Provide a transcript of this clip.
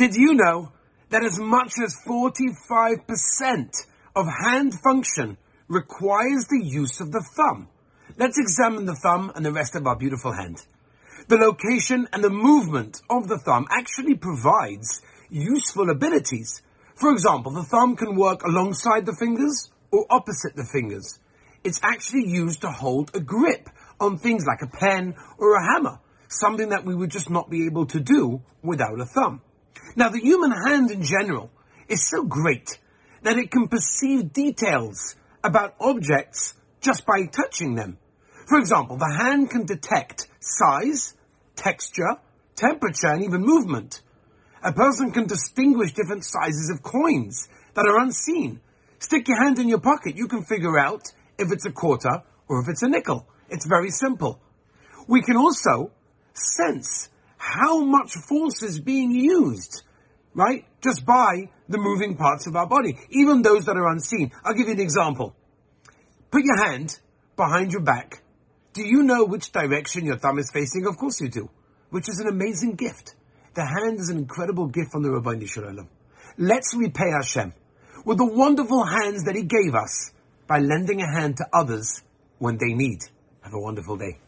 Did you know that as much as 45% of hand function requires the use of the thumb? Let's examine the thumb and the rest of our beautiful hand. The location and the movement of the thumb actually provides useful abilities. For example, the thumb can work alongside the fingers or opposite the fingers. It's actually used to hold a grip on things like a pen or a hammer, something that we would just not be able to do without a thumb. Now, the human hand in general is so great that it can perceive details about objects just by touching them. For example, the hand can detect size, texture, temperature, and even movement. A person can distinguish different sizes of coins that are unseen. Stick your hand in your pocket, you can figure out if it's a quarter or if it's a nickel. It's very simple. We can also sense how much force is being used, right? Just by the moving parts of our body, even those that are unseen. I'll give you an example. Put your hand behind your back. Do you know which direction your thumb is facing? Of course you do, which is an amazing gift. The hand is an incredible gift from the Ribono Shel Olam. Let's repay Hashem with the wonderful hands that He gave us by lending a hand to others when they need. Have a wonderful day.